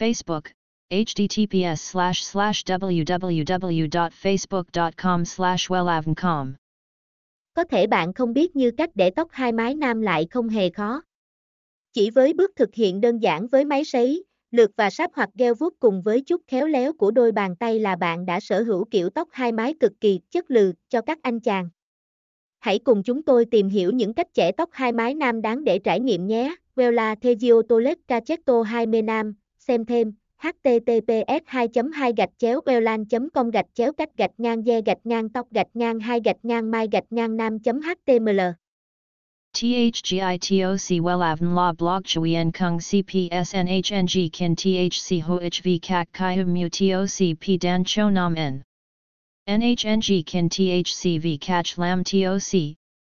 Facebook, https slash slash www.facebook.com slash wellavncom. Có thể bạn không biết như cách để tóc hai mái nam lại không hề khó. Chỉ với bước thực hiện đơn giản với máy sấy, lược và sáp hoặc gel vuốt cùng với chút khéo léo của đôi bàn tay là bạn đã sở hữu kiểu tóc hai mái cực kỳ chất lừ cho các anh chàng. Hãy cùng chúng tôi tìm hiểu những cách chẻ tóc hai mái nam đáng để trải nghiệm nhé. Vela Thegio Tolet Cachetto 20 nam, xem thêm https 2 2 gạch chéo beolan com gạch chéo cách gạch ngang de gạch ngang tóc gạch ngang hai gạch ngang mai gạch ngang nam html THGITOC WELAVN La Blog Chuyen Kung CPSNHNG Kin THC HOHV CHI HUM Mu TOC P Dan Cho Nam N NHNG Kin THC V CACH Lam TOC